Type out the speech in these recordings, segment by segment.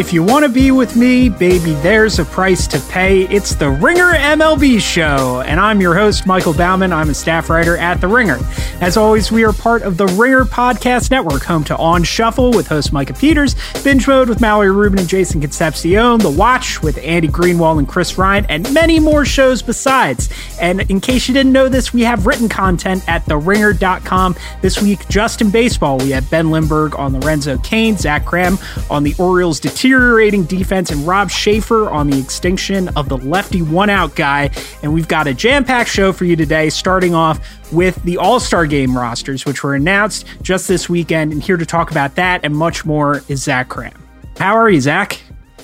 If you want to be with me, baby, there's a price to pay. It's the Ringer MLB show, and I'm your host, Michael Baumann. I'm a staff writer at The Ringer. As always, we are part of the Ringer Podcast Network, home to On Shuffle with host Micah Peters, Binge Mode with Mallory Rubin and Jason Concepcion, The Watch with Andy Greenwald and Chris Ryan, and many more shows besides. And in case you didn't know this, we have written content at TheRinger.com. This week, just in baseball, we have Ben Lindbergh on Lorenzo Cain, Zach Kram on the Orioles' deteriorating defense, and Rob Schaefer on the extinction of the lefty one out guy. And we've got a jam packed show for you today, starting off with the All Star Game rosters, which were announced just this weekend. And here to talk about that and much more is Zach Kram. How are you, Zach?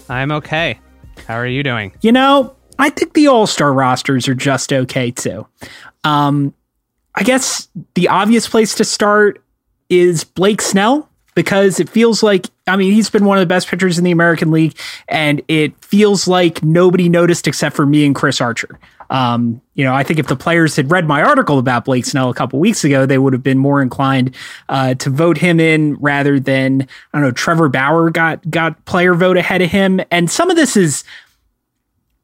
I'm okay. How are you doing? You know, I think the All Star rosters are just okay too. Um, I guess the obvious place to start is Blake Snell because it feels like I mean he's been one of the best pitchers in the American League, and it feels like nobody noticed except for me and Chris Archer. Um, you know, I think if the players had read my article about Blake Snell a couple weeks ago, they would have been more inclined uh, to vote him in rather than I don't know. Trevor Bauer got got player vote ahead of him, and some of this is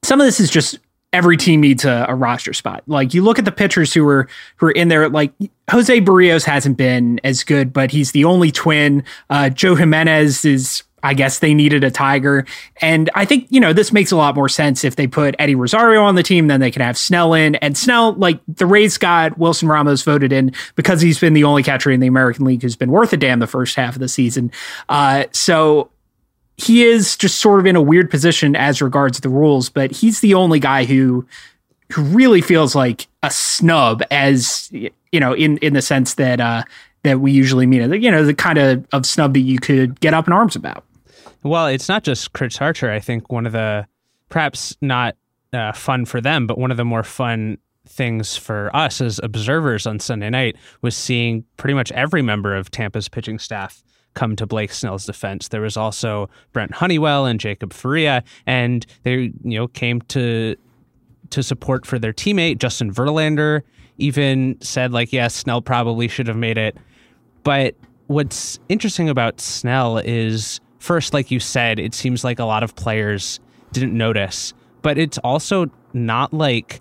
some of this is just every team needs a, a, roster spot. Like you look at the pitchers who are who are in there. Like Jose Berrios hasn't been as good, but he's the only twin. Uh, Joe Jimenez is. I guess they needed a tiger. And I think, you know, this makes a lot more sense if they put Eddie Rosario on the team, then they can have Snell in. And Snell, like the Rays got Wilson Ramos voted in because he's been the only catcher in the American League who's been worth a damn the first half of the season. Uh, so he is just sort of in a weird position as regards the rules, but he's the only guy who who really feels like a snub as you know in in the sense that uh that we usually mean it you know the kind of of snub that you could get up in arms about. Well it's not just chris archer i think one of the perhaps not uh, fun for them but one of the more fun things for us as observers on sunday night was seeing pretty much every member of tampa's pitching staff come to Blake Snell's defense. There was also Brent Honeywell and Jacob Faria, and they you know came to to support for their teammate Justin Verlander. Even said like, yes, Snell probably should have made it. But what's interesting about Snell is first, like you said, it seems like a lot of players didn't notice, but it's also not like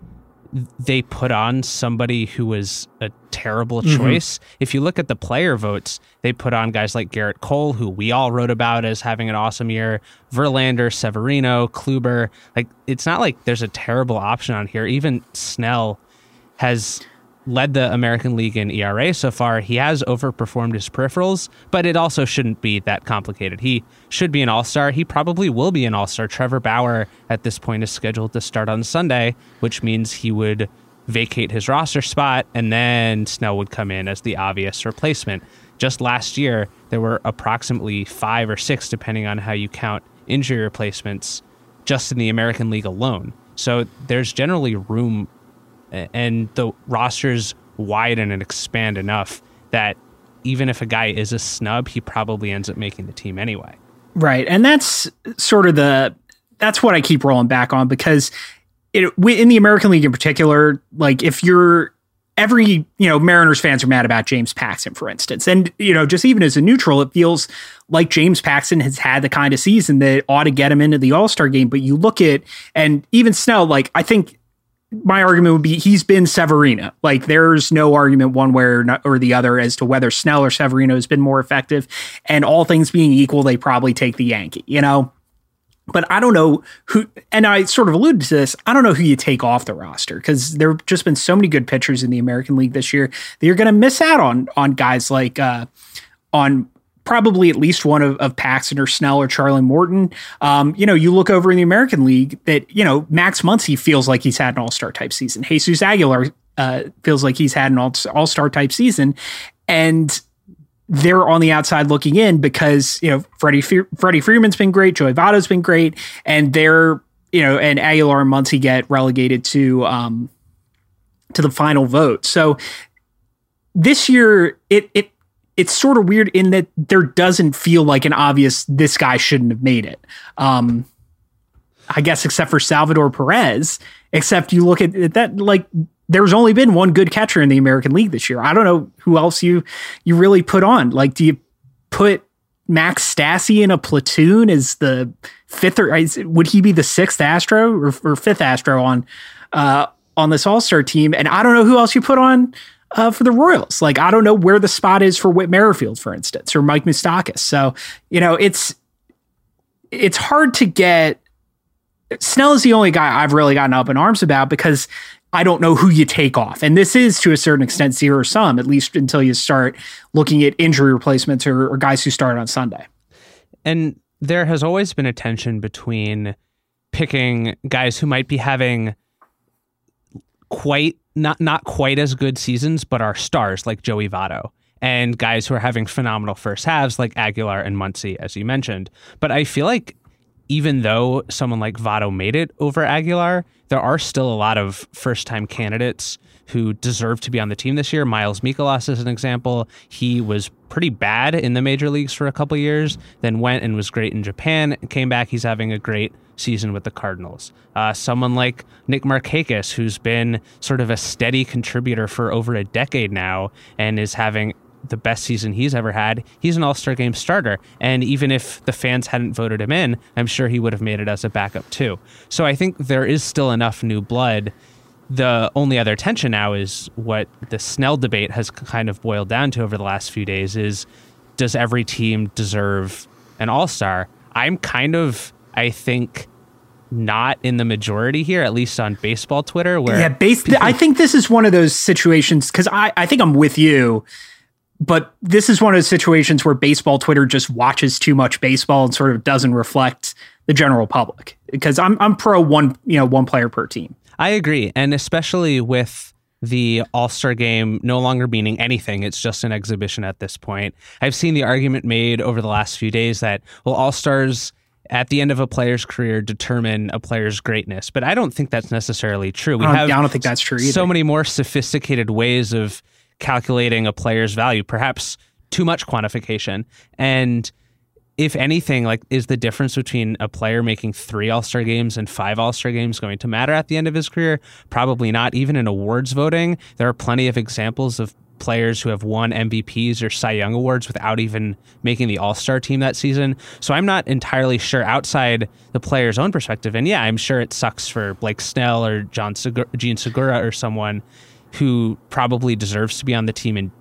they put on somebody who was a terrible mm-hmm. choice. Mm-hmm. If you look at the player votes, they put on guys like Gerrit Cole, who we all wrote about as having an awesome year, Verlander, Severino, Kluber. Like it's not like there's a terrible option on here. Even Snell has led the American League in ERA so far. He has overperformed his peripherals, but it also shouldn't be that complicated. He should be an all star. He probably will be an all star. Trevor Bauer at this point is scheduled to start on Sunday, which means he would vacate his roster spot and then Snell would come in as the obvious replacement. Just last year, there were approximately five or six, depending on how you count injury replacements, just in the American League alone. So there's generally room and the rosters widen and expand enough that even if a guy is a snub, he probably ends up making the team anyway. Right. And that's sort of the that's what I keep rolling back on because it, in the American League in particular, like if you're every, you know, Mariners fans are mad about James Paxton, for instance. And, you know, just even as a neutral, it feels like James Paxton has had the kind of season that ought to get him into the All Star game. But you look at, and even Snell, like, I think my argument would be he's been Severino. Like there's no argument one way or, not, or the other as to whether Snell or Severino has been more effective. And all things being equal, they probably take the Yankee, you know? But I don't know who, and I sort of alluded to this. I don't know who you take off the roster because there have just been so many good pitchers in the American League this year that you're going to miss out on on guys like uh, on probably at least one of, of Paxton or Snell or Charlie Morton. Um, you know, you look over in the American League that, you know, Max Muncy feels like he's had an all star type season. Jesus Aguilar uh, feels like he's had an all star type season. And they're on the outside looking in because, you know, Freddie, Freddie Freeman's been great, Joey Votto's been great, and they're, you know, and Aguilar and Muncy get relegated to, um, to the final vote. So this year, it, it, it's sort of weird in that there doesn't feel like an obvious this guy shouldn't have made it. Um, I guess except for Salvador Perez, except you look at that like there's only been one good catcher in the American League this year. I don't know who else you you really put on. Like do you put Max Stassi in a platoon as the fifth or would he be the sixth Astro or, or fifth Astro on uh, on this All Star team? And I don't know who else you put on uh, for the Royals. Like I don't know where the spot is for Whit Merrifield, for instance, or Mike Moustakas. So you know it's it's hard to get. Snell is the only guy I've really gotten up in arms about because I don't know who you take off. And this is to a certain extent zero sum, at least until you start looking at injury replacements or, or guys who start on Sunday. And there has always been a tension between picking guys who might be having quite not not quite as good seasons, but are stars like Joey Votto and guys who are having phenomenal first halves like Aguilar and Muncy, as you mentioned. But I feel like even though someone like Votto made it over Aguilar, there are still a lot of first time candidates who deserve to be on the team this year. Miles Mikolas is an example. He was pretty bad in the major leagues for a couple years, then went and was great in Japan, came back. He's having a great season with the Cardinals. Uh, someone like Nick Markakis, who's been sort of a steady contributor for over a decade now and is having the best season he's ever had. He's an All Star Game starter. And even if the fans hadn't voted him in, I'm sure he would have made it as a backup too. So I think there is still enough new blood. The only other tension now is what the Snell debate has kind of boiled down to over the last few days is does every team deserve an All Star? I'm kind of, I think, not in the majority here, at least on baseball Twitter. Where yeah, base. People, I think this is one of those situations because I, I think I'm with you but this is one of those situations where baseball Twitter just watches too much baseball and sort of doesn't reflect the general public. Because I'm I'm pro one you know one player per team. I agree, and especially with the All Star game no longer meaning anything. It's just an exhibition at this point. I've seen the argument made over the last few days that, well, All Stars at the end of a player's career determine a player's greatness. But I don't think that's necessarily true. We have I don't think that's true either. so many more sophisticated ways of calculating a player's value, perhaps too much quantification. And if anything, like is the difference between a player making three All Star games and five All Star games going to matter at the end of his career? Probably not. Even in awards voting, there are plenty of examples of players who have won MVPs or Cy Young awards without even making the All Star team that season. So I'm not entirely sure outside the player's own perspective. And yeah, I'm sure it sucks for Blake Snell or John Segura, Jean Segura or someone who probably deserves to be on the team and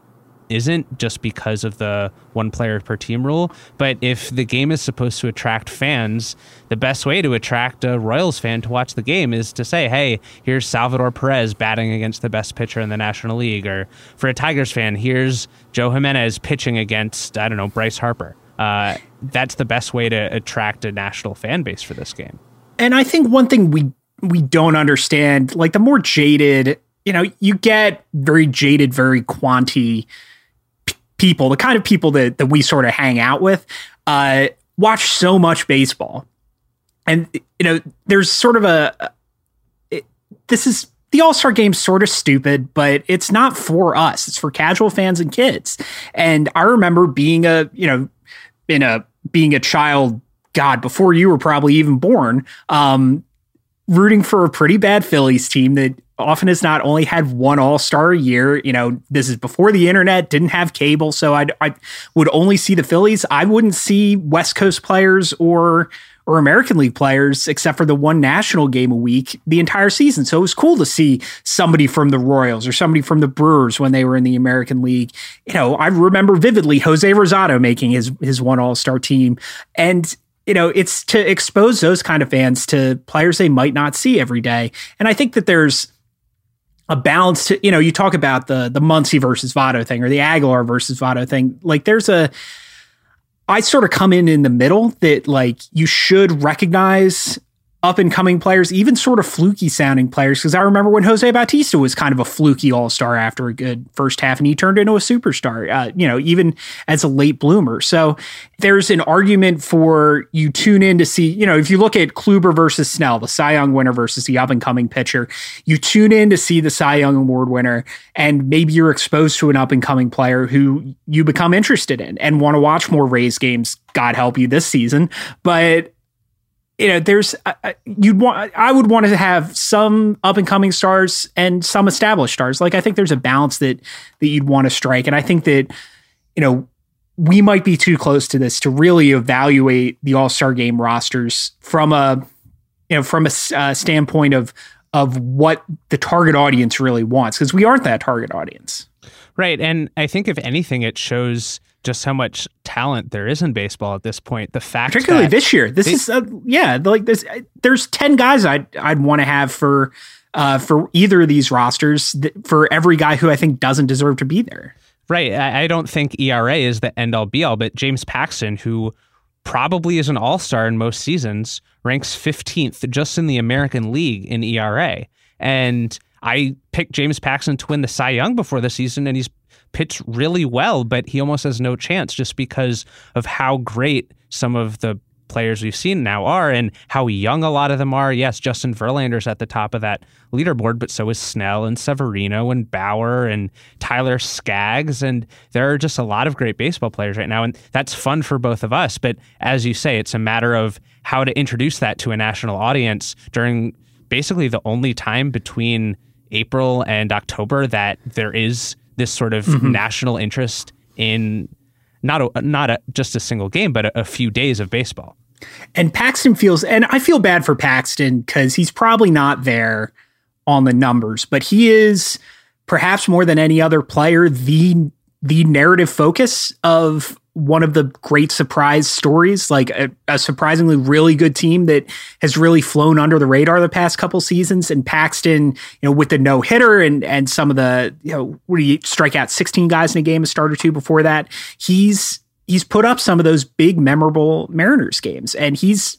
isn't just because of the one player per team rule. But if the game is supposed to attract fans, the best way to attract a Royals fan to watch the game is to say, hey, here's Salvador Perez batting against the best pitcher in the National League. Or for a Tigers fan, here's Joe Jimenez pitching against, I don't know, Bryce Harper. Uh, that's the best way to attract a national fan base for this game. And I think one thing we we don't understand, like the more jaded you know, you get very jaded, very quanty p- people, the kind of people that, that we sort of hang out with, uh, watch so much baseball. And, you know, there's sort of a, it, this is the All Star game sort of stupid, but it's not for us. It's for casual fans and kids. And I remember being a, you know, in a, being a child, God, before you were probably even born, um, rooting for a pretty bad Phillies team that often has not only had one All Star a year. You know, this is before the internet, didn't have cable, so I'd, I would only see the Phillies. I wouldn't see West Coast players or or American League players except for the one national game a week the entire season. So it was cool to see somebody from the Royals or somebody from the Brewers when they were in the American League. You know, I remember vividly Jose Rosado making his his one All Star team and you know, it's to expose those kind of fans to players they might not see every day. And I think that there's a balance to you know you talk about the the Muncy versus Votto thing or the Aguilar versus Votto thing like there's a I sort of come in in the middle that like you should recognize up and coming players, even sort of fluky sounding players. Because I remember when Jose Bautista was kind of a fluky all star after a good first half, and he turned into a superstar. Uh, you know, even as a late bloomer. So there's an argument for you tune in to see. You know, if you look at Kluber versus Snell, the Cy Young winner versus the up and coming pitcher, you tune in to see the Cy Young Award winner, and maybe you're exposed to an up and coming player who you become interested in and want to watch more Rays games. God help you this season, but you know, there's uh, you'd want I would want to have some up and coming stars and some established stars. Like I think there's a balance that that you'd want to strike, and I think that you know we might be too close to this to really evaluate the All Star Game rosters from a you know from a uh, standpoint of of what the target audience really wants because we aren't that target audience. Right, and I think if anything, it shows just how much talent there is in baseball at this point. The fact, particularly this year, this they, is uh, yeah, like this. There's ten guys I'd I'd want to have for uh, for either of these rosters th- for every guy who I think doesn't deserve to be there. Right. I, I don't think ERA is the end all be all, but James Paxton, who probably is an all star in most seasons, ranks 15th just in the American League in ERA. And I picked James Paxton to win the Cy Young before the season, and he's pitched really well, but he almost has no chance just because of how great some of the players we've seen now are and how young a lot of them are. Yes, Justin Verlander's at the top of that leaderboard, but so is Snell and Severino and Bauer and Tyler Skaggs. And there are just a lot of great baseball players right now. And that's fun for both of us. But as you say, it's a matter of how to introduce that to a national audience during basically the only time between April and October that there is this sort of mm-hmm. national interest in not a, not a, just a single game, but a, a few days of baseball. And Paxton feels, and I feel bad for Paxton because he's probably not there on the numbers, but he is perhaps more than any other player the the narrative focus of one of the great surprise stories, like a, a, surprisingly really good team that has really flown under the radar the past couple seasons. And Paxton, you know, with the no hitter and and some of the, you know, where you strike out 16 guys in a game, a start or two before that, he's he's put up some of those big memorable Mariners games, and he's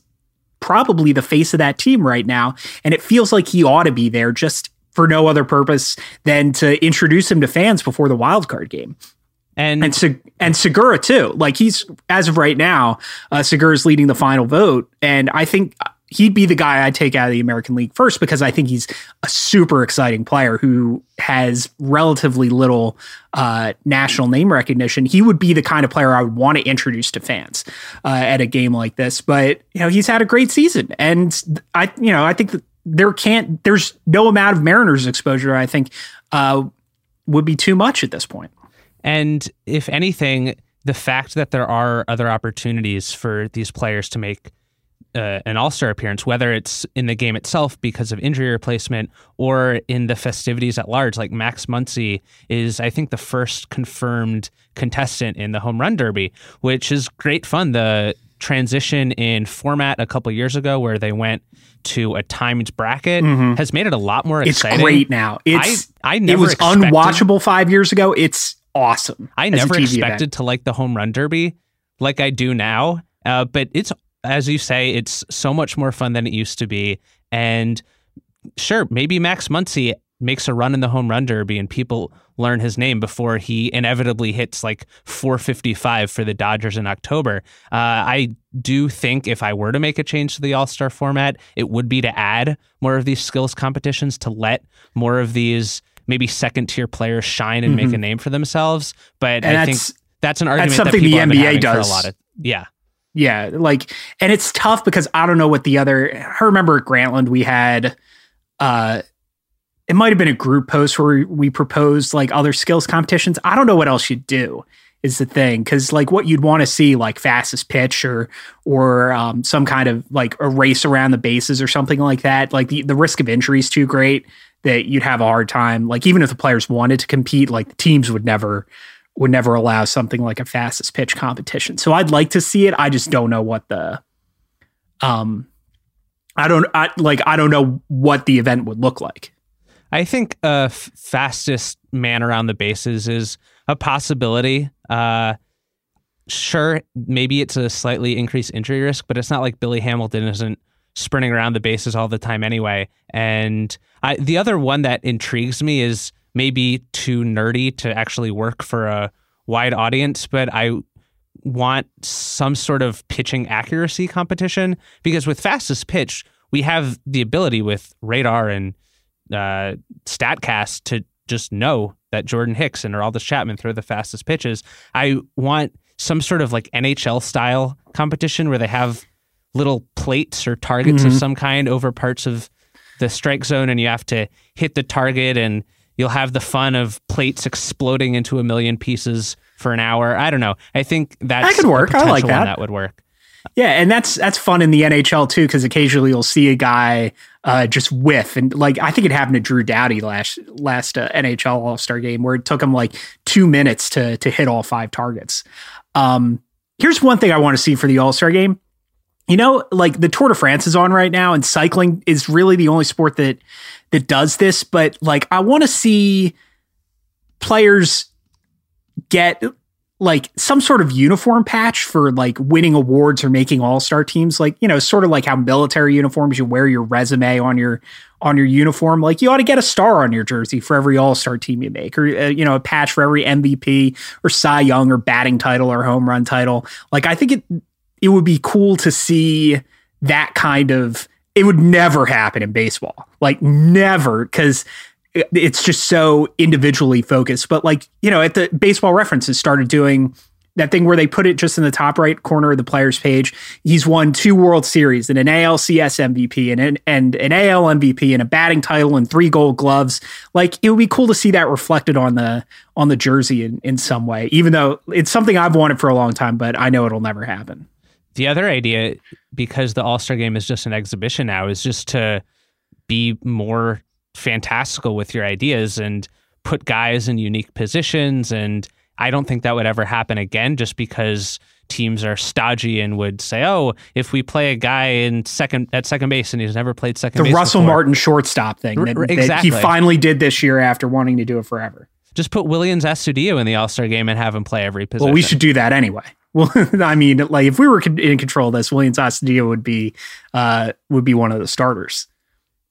probably the face of that team right now. And it feels like he ought to be there just for no other purpose than to introduce him to fans before the wild card game. And and, and Segura too. Like he's as of right now, uh, Segura's leading the final vote, and I think he'd be the guy I'd take out of the American League first because I think he's a super exciting player who has relatively little uh, national name recognition. He would be the kind of player I would want to introduce to fans uh, at a game like this. But you know, he's had a great season, and I you know I think that there can't there's no amount of Mariners exposure I think uh, would be too much at this point. And if anything, the fact that there are other opportunities for these players to make uh, an All Star appearance, whether it's in the game itself because of injury replacement or in the festivities at large, like Max Muncy is, I think, the first confirmed contestant in the Home Run Derby, which is great fun. The transition in format a couple years ago where they went to a timed bracket mm-hmm. has made it a lot more exciting. It's great now. It's I, I never it was expected, unwatchable five years ago. It's awesome. I never expected event. to like the home run derby like I do now. Uh, but it's as you say, it's so much more fun than it used to be. And sure, maybe Max Muncy makes a run in the home run derby and people learn his name before he inevitably hits like 455 for the Dodgers in October. Uh, I do think if I were to make a change to the All Star format, it would be to add more of these skills competitions to let more of these maybe second tier players shine and mm-hmm. make a name for themselves. But and I think that's an argument that's something that the NBA does a lot of yeah. Yeah, like and it's tough because I don't know what the other I remember at Grantland we had uh it might have been a group post where we proposed like other skills competitions. I don't know what else you'd do is the thing because like what you'd want to see like fastest pitch or or um, some kind of like a race around the bases or something like that like the, the risk of injury is too great that you'd have a hard time. Like even if the players wanted to compete, like the teams would never would never allow something like a fastest pitch competition. So I'd like to see it. I just don't know what the um I don't I like I don't know what the event would look like. I think a f- fastest man around the bases is a possibility. Uh sure, maybe it's a slightly increased injury risk, but it's not like Billy Hamilton isn't sprinting around the bases all the time anyway. And I, the other one that intrigues me is maybe too nerdy to actually work for a wide audience, but I want some sort of pitching accuracy competition because with fastest pitch, we have the ability with radar and uh, Statcast to just know that Jordan Hicks and Aroldis Chapman throw the fastest pitches. I want some sort of like NHL style competition where they have little plates or targets mm-hmm. of some kind over parts of the strike zone and you have to hit the target and you'll have the fun of plates exploding into a million pieces for an hour. I don't know. I think that's that could work. I like that. That would work. Yeah, and that's that's fun in the NHL too because occasionally you'll see a guy uh, just whiff and like I think it happened to Drew Doughty last last uh, NHL All Star game where it took him like two minutes to to hit all five targets. Um, here's one thing I want to see for the All Star game. You know, like the Tour de France is on right now, and cycling is really the only sport that that does this. But like, I want to see players get like some sort of uniform patch for like winning awards or making all-star teams like you know sort of like how military uniforms you wear your resume on your on your uniform like you ought to get a star on your jersey for every all-star team you make or uh, you know a patch for every MVP or Cy Young or batting title or home run title like I think it it would be cool to see that kind of it would never happen in baseball like never cuz it's just so individually focused. But like, you know, at the baseball references started doing that thing where they put it just in the top right corner of the player's page. He's won two World Series and an ALCS MVP and an, and an AL MVP and a batting title and three gold gloves. Like it would be cool to see that reflected on the on the jersey in, in some way, even though it's something I've wanted for a long time, but I know it'll never happen. The other idea, because the All Star game is just an exhibition now, is just to be more fantastical with your ideas and put guys in unique positions. And I don't think that would ever happen again just because teams are stodgy and would say, "Oh, if we play a guy in second at second base and he's never played second the Russell before. Martin shortstop thing that, exactly. that he finally did this year after wanting to do it forever." Just put Willians Astudillo in the All Star game and have him play every position. Well, we should do that anyway. Well, I mean, like if we were in control of this, Willians Astudillo would be uh, would be one of the starters.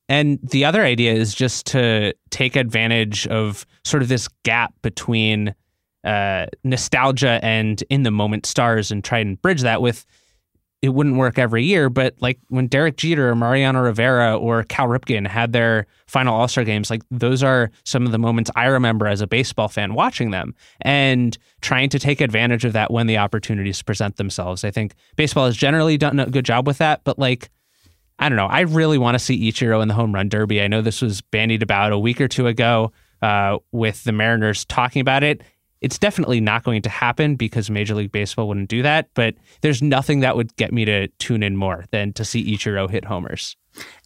And the other idea is just to take advantage of sort of this gap between uh, nostalgia and in the moment stars and try and bridge that with it wouldn't work every year, but like when Derek Jeter or Mariano Rivera or Cal Ripken had their final All Star games, like those are some of the moments I remember as a baseball fan watching them and trying to take advantage of that when the opportunities present themselves. I think baseball has generally done a good job with that, but like I don't know. I really want to see Ichiro in the home run derby. I know this was bandied about a week or two ago uh, with the Mariners talking about it. It's definitely not going to happen because Major League Baseball wouldn't do that. But there's nothing that would get me to tune in more than to see Ichiro hit homers.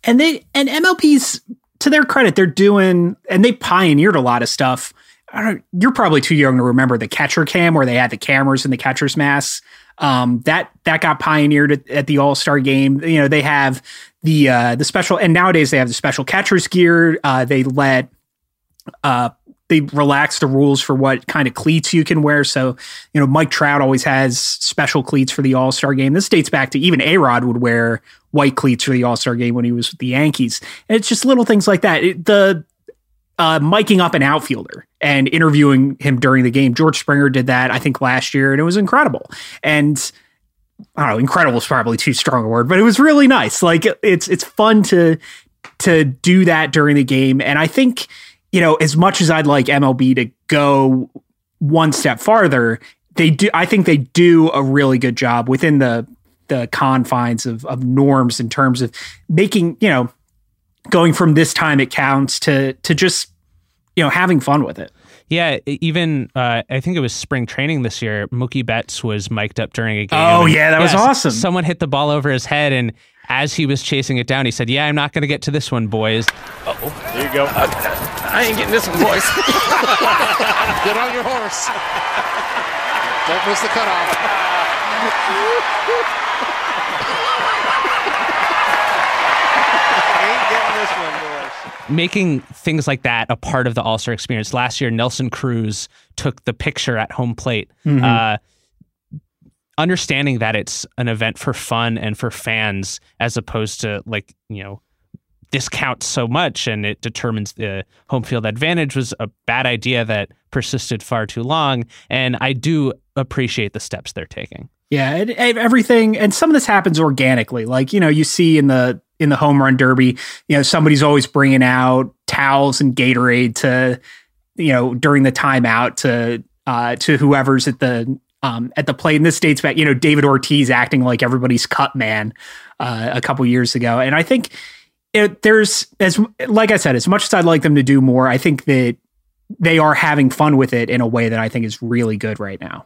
And they and MLB's to their credit, they're doing and they pioneered a lot of stuff. you're probably too young to remember the catcher cam where they had the cameras and the catcher's masks. Um, that that got pioneered at, at the All Star game. You know, they have the uh, the special, and nowadays they have the special catcher's gear. Uh, they let uh, they relax the rules for what kind of cleats you can wear. So, you know, Mike Trout always has special cleats for the All Star game. This dates back to even A Rod would wear white cleats for the All Star game when he was with the Yankees. And it's just little things like that. It, the uh, miking up an outfielder and interviewing him during the game. George Springer did that, I think, last year, and it was incredible. And I don't know, incredible is probably too strong a word, but it was really nice. Like it's it's fun to to do that during the game. And I think, you know, as much as I'd like MLB to go one step farther, they do I think they do a really good job within the the confines of, of norms in terms of making, you know, going from this time it counts to to just you know having fun with it. Yeah, even uh, I think it was spring training this year. Mookie Betts was mic'd up during a game. Oh yeah, that was awesome. Someone hit the ball over his head, and as he was chasing it down, he said, "Yeah, I'm not going to get to this one, boys." oh, there you go. Uh, I ain't getting this one, boys. get on your horse. Don't miss the cutoff. making things like that a part of the All Star experience. Last year, Nelson Cruz took the picture at home plate. Mm-hmm. Uh, understanding that it's an event for fun and for fans, as opposed to like you know this counts so much and it determines the home field advantage was a bad idea that persisted far too long. And I do appreciate the steps they're taking. Yeah, it, everything, and some of this happens organically. Like you know, you see in the in the home run derby, you know, somebody's always bringing out towels and Gatorade to, you know, during the timeout to uh, to whoever's at the um, at the plate. And this dates back, you know, David Ortiz acting like everybody's cut man uh, a couple years ago. And I think it, there's as like I said, as much as I'd like them to do more, I think that they are having fun with it in a way that I think is really good right now.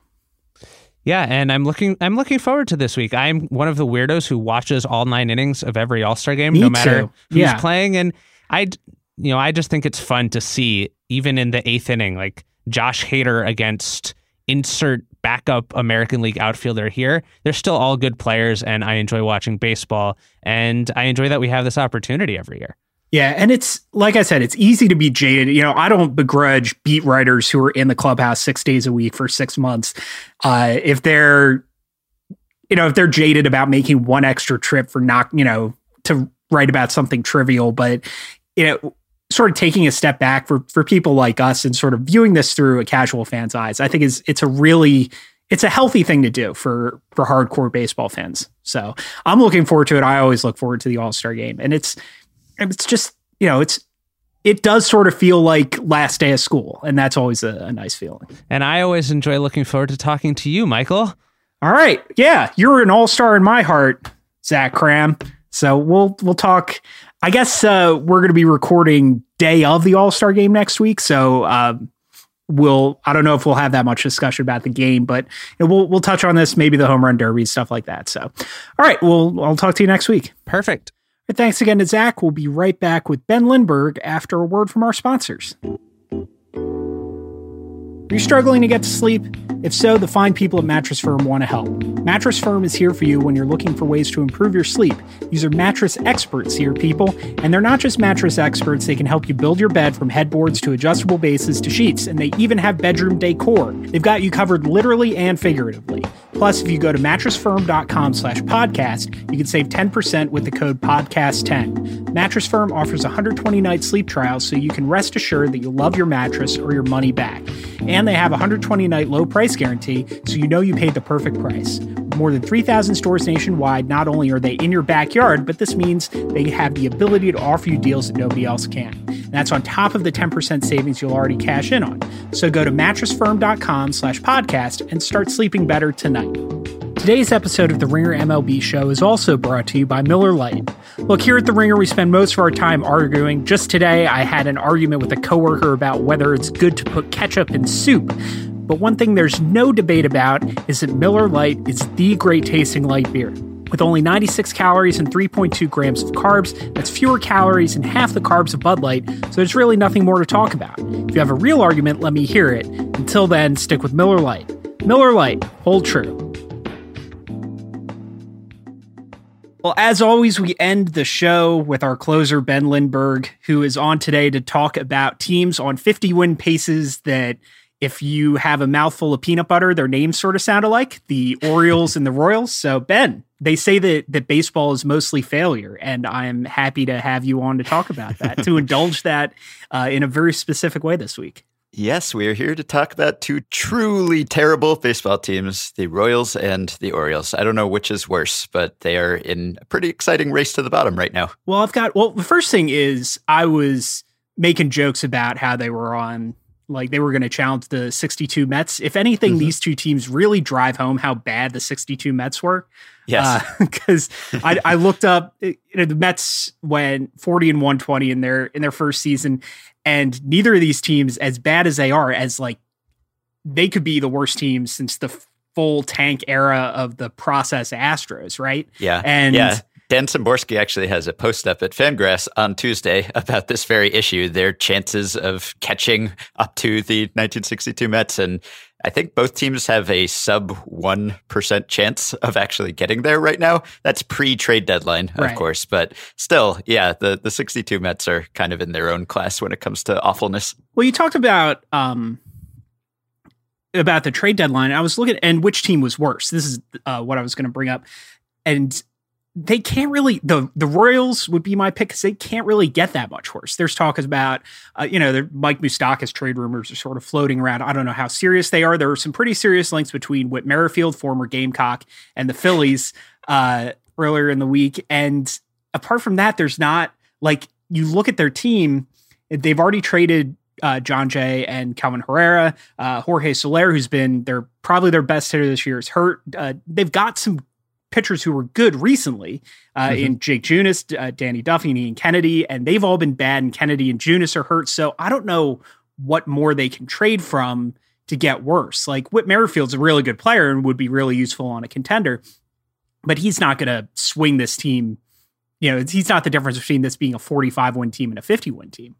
Yeah, and I'm looking I'm looking forward to this week. I'm one of the weirdos who watches all nine innings of every All-Star game Me no matter too. who's Yeah. playing and I you know, I just think it's fun to see even in the 8th inning like Josh Hader against insert backup American League outfielder here. They're still all good players and I enjoy watching baseball and I enjoy that we have this opportunity every year. Yeah, and it's like I said, it's easy to be jaded. You know, I don't begrudge beat writers who are in the clubhouse six days a week for six months. Uh, if they're, you know, if they're jaded about making one extra trip for not, you know, to write about something trivial, but you know, sort of taking a step back for for people like us and sort of viewing this through a casual fan's eyes, I think is it's a really it's a healthy thing to do for for hardcore baseball fans. So I'm looking forward to it. I always look forward to the All Star game, and it's it's just you know it's it does sort of feel like last day of school, and that's always a, a nice feeling. And I always enjoy looking forward to talking to you, Michael. All right, yeah, you're an all star in my heart, Zach Kram. So we'll we'll talk. I guess uh, we're going to be recording day of the All Star game next week, so um, we'll. I don't know if we'll have that much discussion about the game, but you know, we'll we'll touch on this, maybe the home run derby stuff like that. So, all right, well, I'll talk to you next week. Perfect. But thanks again to Zach. We'll be right back with Ben Lindbergh after a word from our sponsors. Are you struggling to get to sleep? If so, the fine people at Mattress Firm want to help. Mattress Firm is here for you when you're looking for ways to improve your sleep. These are mattress experts here, people, and they're not just mattress experts, they can help you build your bed from headboards to adjustable bases to sheets, and they even have bedroom decor. They've got you covered literally and figuratively. Plus, if you go to mattressfirm.com slash podcast, you can save 10% with the code podcast10. Mattress Firm offers a 120-night sleep trial so you can rest assured that you love your mattress or your money back. And they have a 120-night low price guarantee so you know you paid the perfect price. More than 3,000 stores nationwide, not only are they in your backyard, but this means they have the ability to offer you deals that nobody else can. And that's on top of the 10% savings you'll already cash in on. So go to mattressfirm.com slash podcast and start sleeping better tonight. Today's episode of the Ringer MLB show is also brought to you by Miller Lite. Look, here at the Ringer, we spend most of our time arguing. Just today, I had an argument with a coworker about whether it's good to put ketchup in soup. But one thing there's no debate about is that Miller Lite is the great tasting light beer. With only 96 calories and 3.2 grams of carbs, that's fewer calories and half the carbs of Bud Light, so there's really nothing more to talk about. If you have a real argument, let me hear it. Until then, stick with Miller Lite. Miller Lite, hold true. Well, as always, we end the show with our closer, Ben Lindbergh, who is on today to talk about teams on 50 win paces that, if you have a mouthful of peanut butter, their names sort of sound alike the Orioles and the Royals. So, Ben, they say that, that baseball is mostly failure, and I'm happy to have you on to talk about that, to indulge that uh, in a very specific way this week. Yes, we are here to talk about two truly terrible baseball teams, the Royals and the Orioles. I don't know which is worse, but they are in a pretty exciting race to the bottom right now. Well, I've got, well, the first thing is I was making jokes about how they were on, like they were going to challenge the 62 Mets. If anything, Mhm. these two teams really drive home how bad the 62 Mets were. Yes. Uh, because I, I looked up you know, the Mets went 40 and 120 in their in their first season, and neither of these teams, as bad as they are, as like they could be the worst team since the full tank era of the process Astros, right? yeah. And yeah. Dan Szymborski actually has a post up at Fangraphs on Tuesday about this very issue, their chances of catching up to the 1962 Mets. And I think both teams have a sub 1% chance of actually getting there right now. That's pre trade deadline, of Right. course. But still, yeah, the, the 62 Mets are kind of in their own class when it comes to awfulness. Well, you talked about um about the trade deadline. I was looking and which team was worse. This is uh, what I was going to bring up, and they can't really the the Royals would be my pick because they can't really get that much worse. There's talk about uh, you know there, Mike Moustakas trade rumors are sort of floating around. I don't know how serious they are. There are some pretty serious links between Whit Merrifield, former Gamecock, and the Phillies uh, earlier in the week. And apart from that, there's not like you look at their team. They've already traded uh, Jon Jay and Kelvin Herrera. Uh, Jorge Soler, who's been their probably their best hitter this year, is hurt. Uh, they've got some pitchers who were good recently uh, Mhm. in Jake Junis, uh, Danny Duffy, and Ian Kennedy, and they've all been bad. And Kennedy and Junis are hurt, so I don't know what more they can trade from to get worse. Like Whit Merrifield's a really good player and would be really useful on a contender, but he's not going to swing this team. You know, he's not the difference between this being a 45 win team and a 50 win team.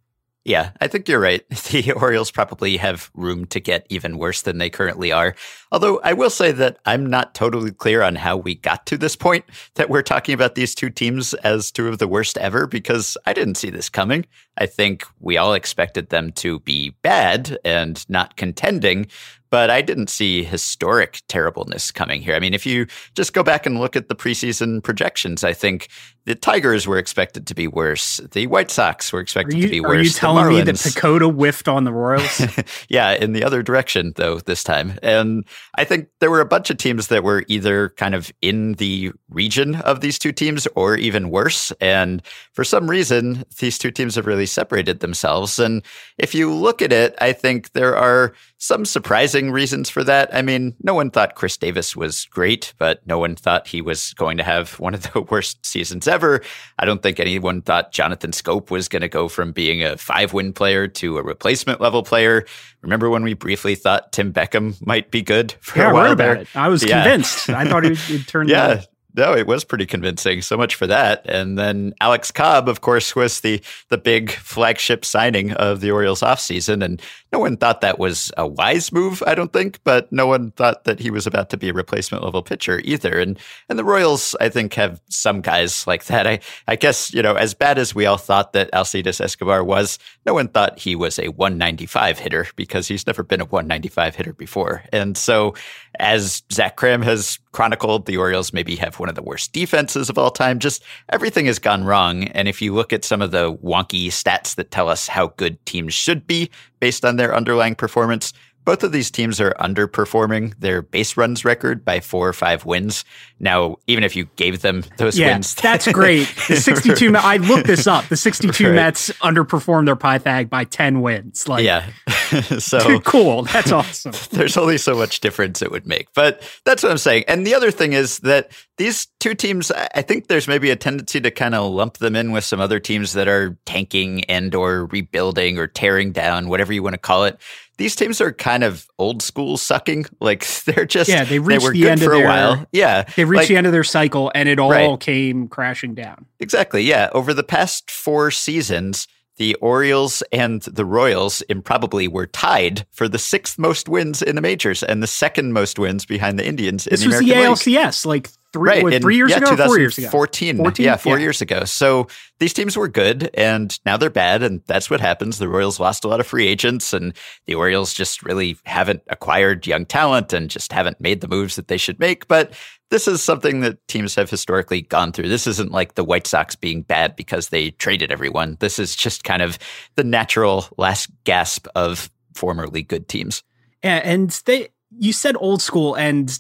Yeah, I think you're right. The Orioles probably have room to get even worse than they currently are. Although I will say that I'm not totally clear on how we got to this point that we're talking about these two teams as two of the worst ever because I didn't see this coming. I think we all expected them to be bad and not contending, but I didn't see historic terribleness coming here. I mean, if you just go back and look at the preseason projections, I think the Tigers were expected to be worse. The White Sox were expected you, to be worse. Are you telling me that PECOTA whiffed on the Royals? yeah, in the other direction though this time. And I think there were a bunch of teams that were either kind of in the region of these two teams or even worse. And for some reason, these two teams have really separated themselves. And if you look at it, I think there are some surprising reasons for that. I mean, no one thought Chris Davis was great, but no one thought he was going to have one of the worst seasons ever. I don't think anyone thought Jonathan Schoop was going to go from being a five win player to a replacement level player. Remember when we briefly thought Tim Beckham might be good for yeah, a while I, there? I was yeah. convinced. I thought it would turn. yeah. No, it was pretty convincing. So much for that. And then Alex Cobb, of course, was the the big flagship signing of the Orioles offseason. And no one thought that was a wise move, I don't think, but no one thought that he was about to be a replacement level pitcher either. And and the Royals, I think, have some guys like that. I I guess, you know, as bad as we all thought that Alcides Escobar was, no one thought he was a 195 hitter because he's never been a 195 hitter before. And so as Zach Kram has chronicled, the Orioles maybe have one of the worst defenses of all time. Just everything has gone wrong. And if you look at some of the wonky stats that tell us how good teams should be based on their underlying performance, both of these teams are underperforming their base runs record by four or five wins. Now, even if you gave them those yeah, wins, that's great. The 62, I looked this up. The 62 right. Mets underperformed their Pythag by 10 wins. Like, yeah. so cool. That's awesome. There's only so much difference it would make. But that's what I'm saying. And the other thing is that these two teams, I think there's maybe a tendency to kind of lump them in with some other teams that are tanking and or rebuilding or tearing down, whatever you want to call it these teams are kind of old school sucking. Like they're just yeah, they reached they were the end for of a while. Yeah, they reached like, the end of their cycle, and it all right. came crashing down. Exactly. Yeah, over the past four seasons, the Orioles and the Royals improbably were tied for the sixth most wins in the majors and the second most wins behind the Indians. This in the was the ALCS, like three, right. what, in, three years yeah, ago, four years ago, 14, 14? yeah, four yeah. years ago. So these teams were good, and now they're bad, and that's what happens. The Royals lost a lot of free agents, and the Orioles just really haven't acquired young talent and just haven't made the moves that they should make. But this is something that teams have historically gone through. This isn't like the White Sox being bad because they traded everyone. This is just kind of the natural last gasp of formerly good teams. Yeah, and they, you said old school, and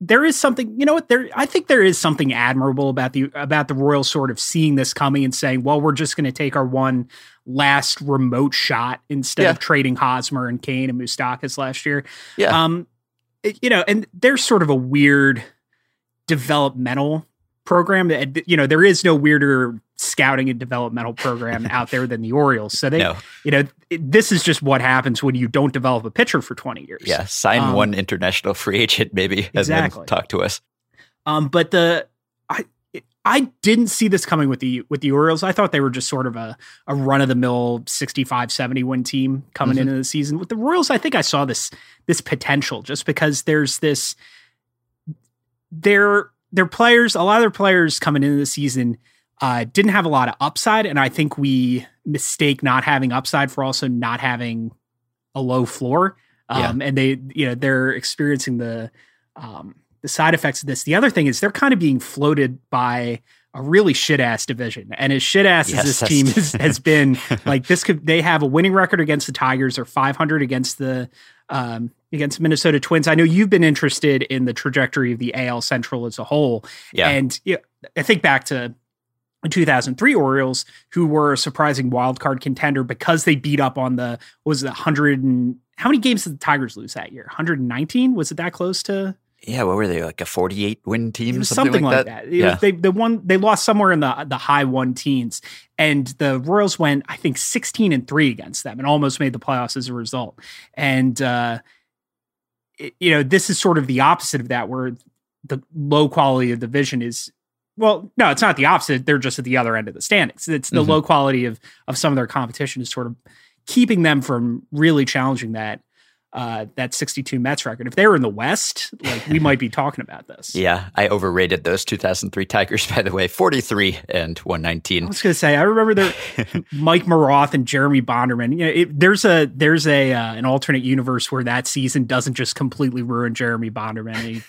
there is something, you know what? There, I think there is something admirable about the about the Royals sort of seeing this coming and saying, "Well, we're just going to take our one last remote shot instead yeah. of trading Hosmer and Cain and Moustakas last year." Yeah. Um, it, you know, and there's sort of a weird developmental program that you know there is no weirder scouting and developmental program out there than the Orioles. So they, no. you know, it, this is just what happens when you don't develop a pitcher for 20 years. Yeah, sign um, one international free agent maybe exactly. and then talk to us. Um, but the I I didn't see this coming with the with the Orioles. I thought they were just sort of a a run of the mill 65 70 win team coming mm-hmm. into the season. With the Royals, I think I saw this this potential just because there's this their their players, a lot of their players coming into the season uh, didn't have a lot of upside, and I think we mistake not having upside for also not having a low floor. Um, yeah. And they, you know, they're experiencing the um, the side effects of this. The other thing is they're kind of being floated by a really shit ass division. And as shit ass yes, as this team has, has been, like this could they have a winning record against the Tigers or 500 against the um, against Minnesota Twins. I know you've been interested in the trajectory of the AL Central as a whole. Yeah. And you know, I think back to 2003 Orioles, who were a surprising wild card contender because they beat up on the was it 100 and how many games did the Tigers lose that year? 119? Was it that close to? Yeah, what were they like a forty-eight win team? Something, something, like that. that. Yeah, was, they the one they lost somewhere in the the high one teens, and the Royals went I think sixteen and three against them, and almost made the playoffs as a result. And uh, it- you know, this is sort of the opposite of that, where the low quality of the division is. Well, no, it's not the opposite. They're just at the other end of the standings. It's the Mhm. low quality of of some of their competition is sort of keeping them from really challenging that uh, that 62 Mets record. If they were in the West, like we might be talking about this. yeah. I overrated those 2003 Tigers, by the way. Forty-three and 119. I was going to say, I remember there, Mike Maroth and Jeremy Bonderman. You know, it, there's a there's a uh, an alternate universe where that season doesn't just completely ruin Jeremy Bonderman. He,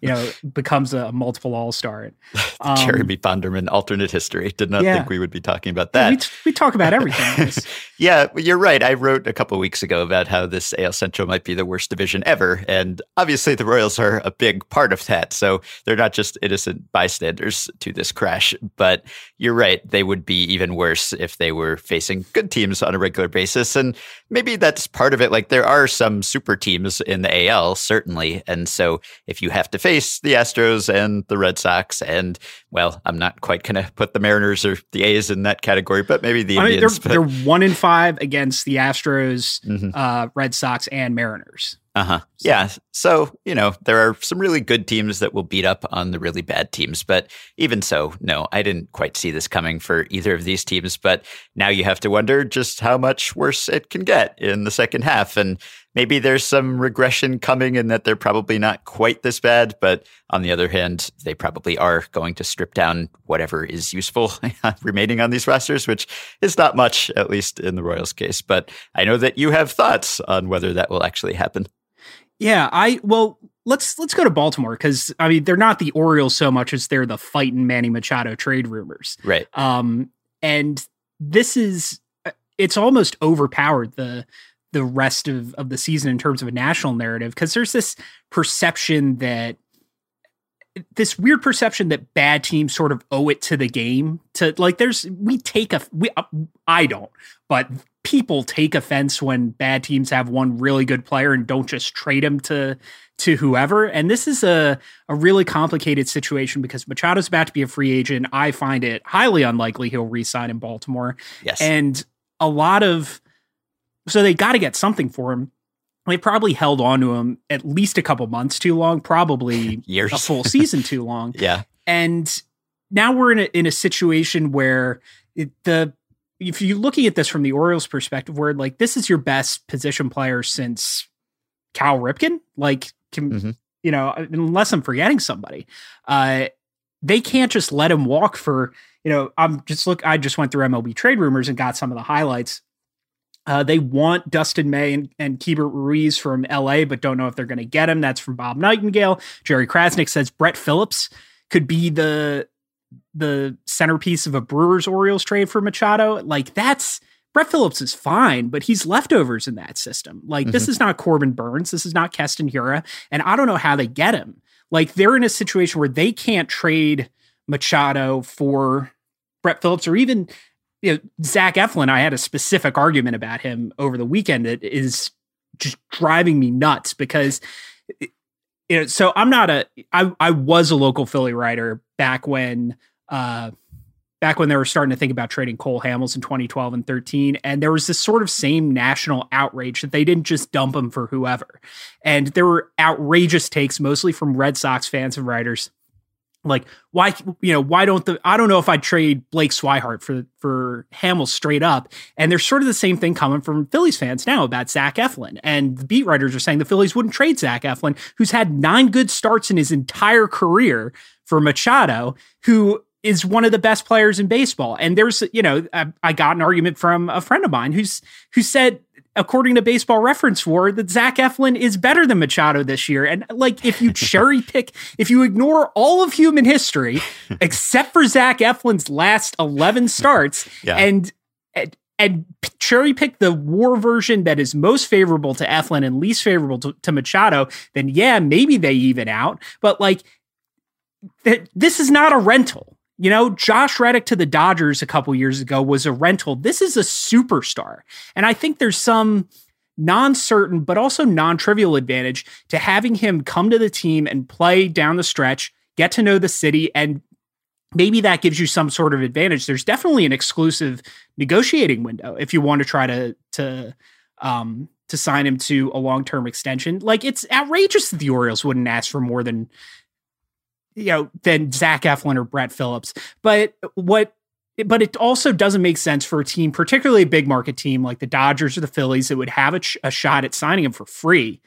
you know, becomes a multiple All Star. Um, Jeremy Bonderman, alternate history. Did not yeah. think we would be talking about we, that. t- we talk about everything. Yeah, you're right. I wrote a couple weeks ago about how this AL Central might be the worst division ever. And obviously, the Royals are a big part of that. So they're not just innocent bystanders to this crash. But you're right. They would be even worse if they were facing good teams on a regular basis. And maybe that's part of it. Like, there are some super teams in the AL, certainly. And so if you have to face the Astros and the Red Sox, and well, I'm not quite going to put the Mariners or the A's in that category, but maybe the I mean, Indians. they're, but- they're one in five against the Astros, Mhm. uh, Red Sox, and Mariners. Uh huh. Yeah. So, you know, there are some really good teams that will beat up on the really bad teams. But even so, no, I didn't quite see this coming for either of these teams. But now you have to wonder just how much worse it can get in the second half. And maybe there's some regression coming in that they're probably not quite this bad. But on the other hand, they probably are going to strip down whatever is useful remaining on these rosters, which is not much, at least in the Royals case. But I know that you have thoughts on whether that will actually happen. Yeah, I well, let's let's go to Baltimore because I mean they're not the Orioles so much as they're the fighting Manny Machado trade rumors. Right. Um, and this is uh, it's almost overpowered the the rest of, of the season in terms of a national narrative because there's this perception that this weird perception that bad teams sort of owe it to the game to like there's we take a we uh, I don't but people take offense when bad teams have one really good player and don't just trade him to to whoever. And this is a a really complicated situation because Machado's about to be a free agent. I find it highly unlikely he'll re-sign in Baltimore. Yes. and a lot of so they got to get something for him they probably held on to him at least a couple months too long probably Years. a full season too long yeah. and now we're in a in a situation where it, the if you're looking at this from the Orioles perspective, where like this is your best position player since Cal Ripken, like can Mhm. you know unless I'm forgetting somebody, uh, they can't just let him walk for you know I'm just look I just went through MLB trade rumors and got some of the highlights. Uh, they want Dustin May and, and Keibert Ruiz from LA, but don't know if they're going to get him. That's from Bob Nightingale. Jerry Crasnick says Brett Phillips could be the the centerpiece of a Brewers Orioles trade for Machado. Like that's Brett Phillips is fine, but he's leftovers in that system. Like this is not Corbin Burnes, this is not Keston Hiura, and I don't know how they get him. Like they're in a situation where they can't trade Machado for Brett Phillips or even you know Zach Eflin. I had a specific argument about him over the weekend that is just driving me nuts because you know, so I'm not a I I was a local Philly writer back when uh back when they were starting to think about trading Cole Hamels in 2012 and 13 and there was this sort of same national outrage that they didn't just dump him for whoever. And there were outrageous takes mostly from Red Sox fans and writers like why you know why don't the I don't know if I'd trade Blake Swihart for for Hamels straight up. And there's sort of the same thing coming from Phillies fans now about Zach Eflin. And the beat writers are saying the Phillies wouldn't trade Zach Eflin who's had nine good starts in his entire career for Machado who is one of the best players in baseball. And there's you know I, I got an argument from a friend of mine who's who said according to Baseball Reference War, that Zach Eflin is better than Machado this year. And like, if you cherry pick, if you ignore all of human history, except for Zach Eflin's last 11 starts, Yeah. and, and, and cherry pick the war version that is most favorable to Eflin and least favorable to, to Machado, then yeah, maybe they even out. But like, th- this is not a rental. You know, Josh Reddick to the Dodgers a couple years ago was a rental. This is a superstar. And I think there's some non-certain but also non-trivial advantage to having him come to the team and play down the stretch, get to know the city and maybe that gives you some sort of advantage. There's definitely an exclusive negotiating window if you want to try to to um to sign him to a long-term extension. Like it's outrageous that the Orioles wouldn't ask for more than you know than Zach Eflin or Brett Phillips. But what but it also doesn't make sense for a team, particularly a big market team like the Dodgers or the Phillies, that would have a, a shot at signing him for free.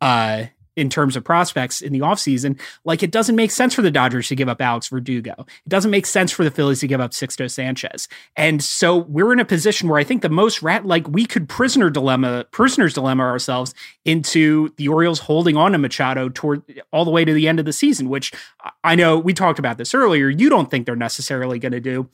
Uh, in terms of prospects in the offseason. Like it doesn't make sense for the Dodgers to give up Alex Verdugo. It doesn't make sense for the Phillies to give up Sixto Sanchez. And so we're in a position where I think the most rat like we could prisoner dilemma, prisoners dilemma ourselves into the Orioles holding on to Machado toward all the way to the end of the season, which I know we talked about this earlier. You don't think they're necessarily going to do.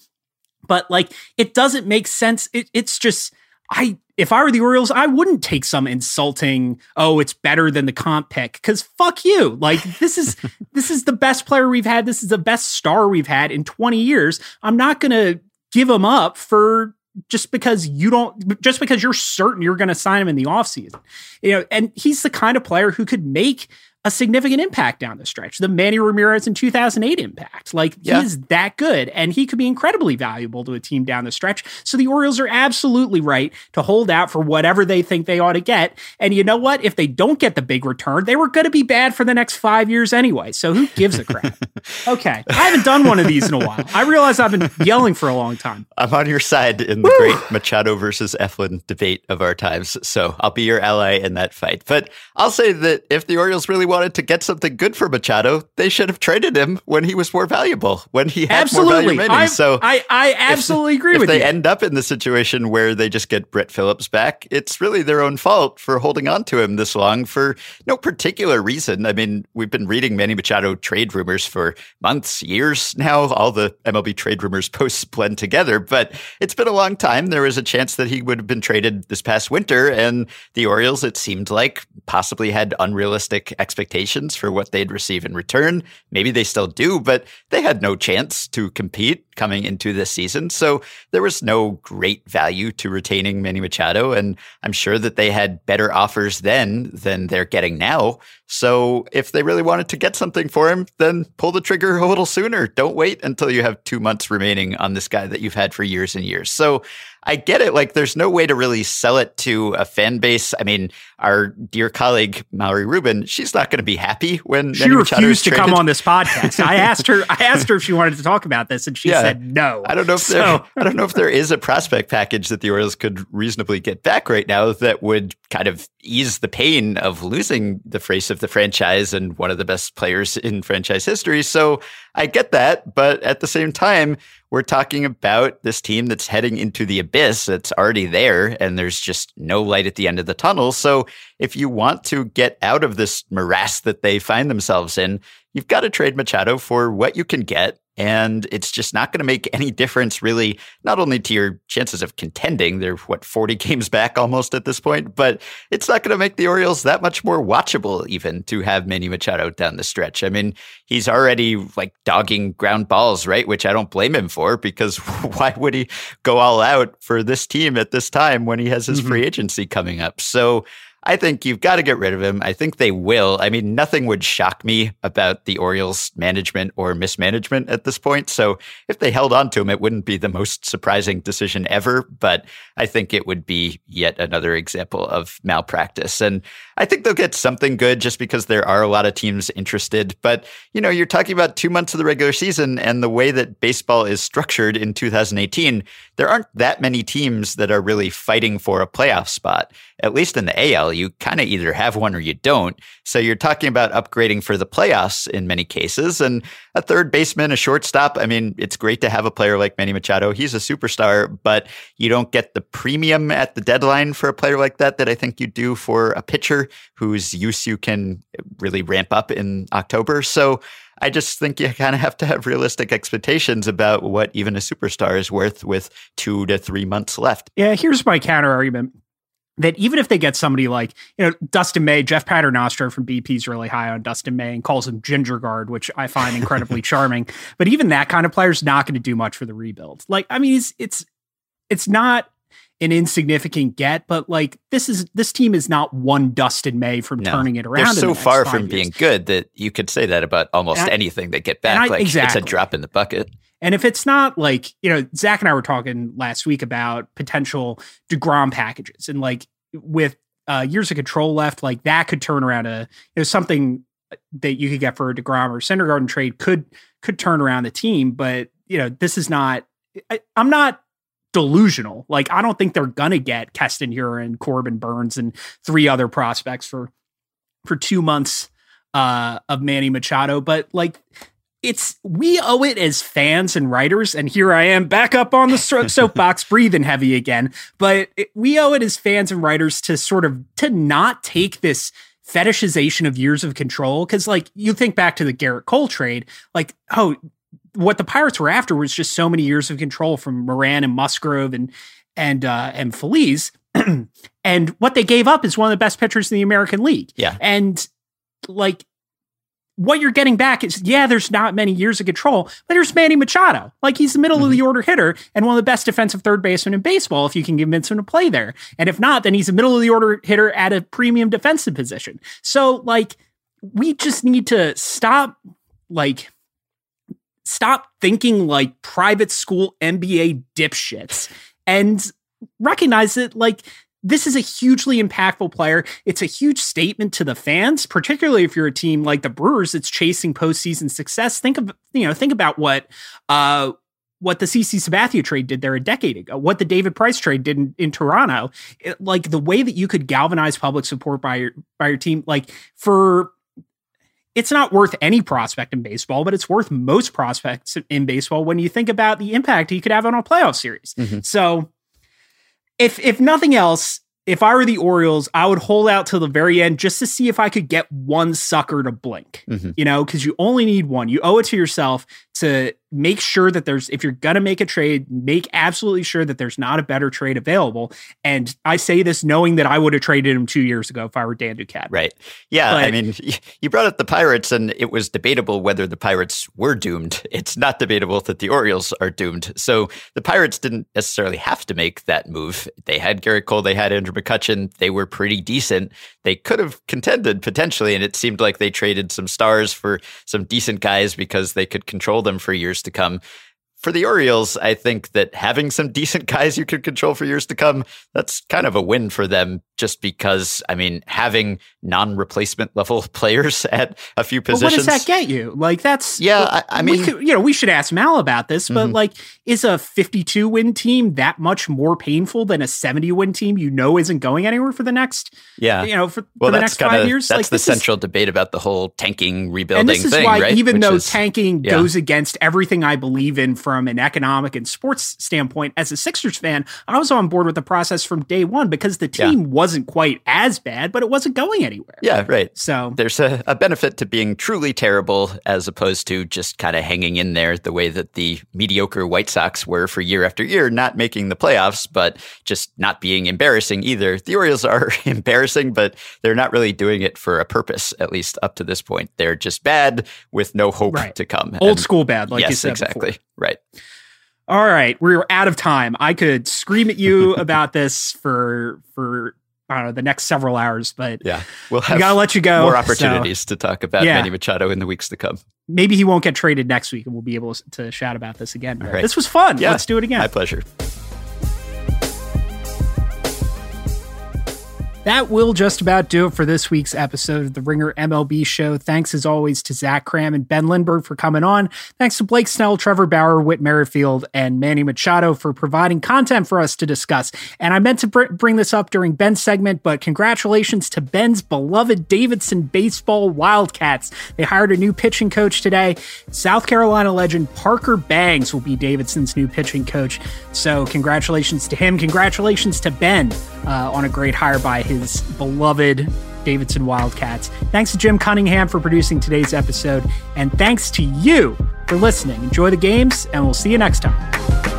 But like it doesn't make sense. It, it's just I if I were the Orioles, I wouldn't take some insulting, oh, it's better than the comp pick. Cause fuck you. Like this is this is the best player we've had. This is the best star we've had in 20 years. I'm not gonna give him up for just because you don't just because you're certain you're gonna sign him in the offseason. You know, and he's the kind of player who could make a significant impact down the stretch. The Manny Ramirez in 2008 impact. Like yeah. he is that good and he could be incredibly valuable to a team down the stretch. So the Orioles are absolutely right to hold out for whatever they think they ought to get. And you know what? If they don't get the big return, they were going to be bad for the next 5 years anyway. So who gives a crap? okay. I haven't done one of these in a while. I realize I've been yelling for a long time. I'm on your side in the Woo! great Machado versus Eflin debate of our times. So I'll be your ally in that fight. But I'll say that if the Orioles really wanted to get something good for Machado, they should have traded him when he was more valuable, when he had absolutely. more value remaining. I, so I, I absolutely if, agree with you. If they end up in the situation where they just get Brett Phillips back, it's really their own fault for holding on to him this long for no particular reason. I mean, we've been reading Manny Machado trade rumors for months, years now. All the MLB trade rumors posts blend together, but it's been a long time. There was a chance that he would have been traded this past winter, and the Orioles, it seemed like, possibly had unrealistic expectations expectations for what they'd receive in return. Maybe they still do, but they had no chance to compete coming into this season. So there was no great value to retaining Manny Machado. And I'm sure that they had better offers then than they're getting now. So if they really wanted to get something for him, then pull the trigger a little sooner. Don't wait until you have two months remaining on this guy that you've had for years and years. So I get it. Like, there's no way to really sell it to a fan base. I mean, our dear colleague Mallory Rubin, she's not going to be happy when she refused to come on this podcast. I asked her. I asked her if she wanted to talk about this, and she yeah. said no. I don't know if so. there. I don't know if there is a prospect package that the Orioles could reasonably get back right now that would kind of ease the pain of losing the face of the franchise and one of the best players in franchise history. So I get that, but at the same time, we're talking about this team that's heading into the abyss that's already there, and there's just no light at the end of the tunnel. So if you want to get out of this morass that they find themselves in, you've got to trade Machado for what you can get and it's just not going to make any difference, really, not only to your chances of contending, they're what, 40 games back almost at this point, but it's not going to make the Orioles that much more watchable, even to have Manny Machado down the stretch. I mean, he's already like dogging ground balls, right? Which I don't blame him for because why would he go all out for this team at this time when he has his mm-hmm. free agency coming up? So, I think you've got to get rid of him. I think they will. I mean, nothing would shock me about the Orioles management or mismanagement at this point. So if they held on to him, it wouldn't be the most surprising decision ever. But I think it would be yet another example of malpractice. And I think they'll get something good just because there are a lot of teams interested. But, you know, you're talking about two months of the regular season and the way that baseball is structured in 2018, there aren't that many teams that are really fighting for a playoff spot. At least in the AL, you kind of either have one or you don't. So you're talking about upgrading for the playoffs in many cases. And a third baseman, a shortstop, I mean, it's great to have a player like Manny Machado. He's a superstar, but you don't get the premium at the deadline for a player like that that I think you do for a pitcher whose use you can really ramp up in October. So I just think you kind of have to have realistic expectations about what even a superstar is worth with two to three months left. Yeah, here's my counter argument that even if they get somebody like, you know, Dustin May, Jeff Paternostro from BP is really high on Dustin May and calls him Gingergaard, which I find incredibly charming. But even that kind of player is not going to do much for the rebuild. Like, I mean, it's it's it's not an insignificant get, but like this is this team is not one Dustin May from No. turning it around. They're so the far from years. being good that you could say that about almost I- anything they get back. I- like it's a drop in the bucket. And if it's not like, you know, Zach and I were talking last week about potential DeGrom packages and like with uh, years of control left, like that could turn around a, you know, something that you could get for a DeGrom or Syndergaard trade could, could turn around the team. But, you know, this is not, I, I'm not delusional. Like, I don't think they're to get Keston and Corbin Burnes, and three other prospects for, for two months uh, of Manny Machado. But like, it's we owe it as fans and writers and here i am back up on the so- soapbox breathing heavy again. But it, we owe it as fans and writers to sort of to not take this fetishization of years of control. Because like you think back to the gerrit cole trade like oh what the pirates were after was just so many years of control from moran and musgrove and and uh and feliz. And what they gave up is one of the best pitchers in the american league. Yeah. and like what you're getting back is yeah, there's not many years of control, but there's Manny Machado. Like he's the middle of mm-hmm. the order hitter and one of the best defensive third basemen in baseball if you can convince him to play there. And if not, then he's a middle of the order hitter at a premium defensive position. So like we just need to stop like stop thinking like private school MBA dipshits and recognize that like this is a hugely impactful player. It's a huge statement to the fans, particularly if you're a team like the Brewers that's chasing postseason success. Think of you know think about what uh, what the CC Sabathia trade did there a decade ago, what the David Price trade did in, in Toronto. It- like the way that you could galvanize public support by your by your team, like for it's not worth any prospect in baseball, but it's worth most prospects in baseball when you think about the impact he could have on a playoff series. Mhm. So if if nothing else, if I were the Orioles, I would hold out till the very end just to see if I could get one sucker to blink. Mhm. You know, because you only need one. You owe it to yourself to make sure that there's if you're gonna make a trade, make absolutely sure that there's not a better trade available. And I say this knowing that I would have traded him two years ago if I were Dan Duquette. Right. Yeah. I mean, you brought up the Pirates, and it was debatable whether the Pirates were doomed. It's not debatable that the Orioles are doomed. So the Pirates didn't necessarily have to make that move. They had Gerrit Cole, they had Andrew McCutchen. They were pretty decent. They could have contended potentially, and it seemed like they traded some stars for some decent guys because they could control them for years to come. For the Orioles, I think that having some decent guys you could control for years to come, that's kind of a win for them just because, I mean, having non replacement level players at a few But what positions. does that get you? Like that's Yeah, I- I mean- could- you know, we should ask Mal about this, but Mhm. like, is a 52 win team that much more painful than a 70 win team you know isn't going anywhere for the next, yeah. you know, for, Well, for the next kind five years? that's like, the this is- central debate about the whole tanking rebuilding and this is thing, why, right? even Which though is- tanking yeah. goes against everything I believe in from an economic and sports standpoint, as a Sixers fan, I was on board with the process from day one because the Yeah. team wasn't quite as bad, but it wasn't going anywhere. yeah, right. So There's a, a benefit to being truly terrible as opposed to just kind of hanging in there the way that the mediocre White Sox were for year after year, not making the playoffs, but just not being embarrassing either. The Orioles are embarrassing, but they're not really doing it for a purpose, at least up to this point. They're just bad with no hope Right. to come. old And- school bad, like yes, you said exactly. before. Right. All right, we're out of time. I could scream at you about this for for I don't know the next several hours, but Yeah. We'll have gotta let you go. more so opportunities to talk about Yeah. Manny Machado in the weeks to come. maybe he won't get traded next week, and we'll be able to chat about this again. Right. This was fun. Yeah. Let's do it again. My pleasure. That will just about do it for this week's episode of the Ringer MLB show. Thanks as always to Zach Kram and Ben Lindbergh for coming on. Thanks to Blake Snell, Trevor Bauer, Whit Merrifield, and Manny Machado for providing content for us to discuss. And I meant to br- bring this up during Ben's segment, but congratulations to Ben's beloved Davidson baseball Wildcats. They hired a new pitching coach today. South Carolina legend Parker Bangs will be Davidson's new pitching coach. So congratulations to him. Congratulations to Ben uh, on a great hire by his beloved Davidson Wildcats. Thanks to Jim Cunningham for producing today's episode. And thanks to you for listening. Enjoy the games, and we'll see you next time.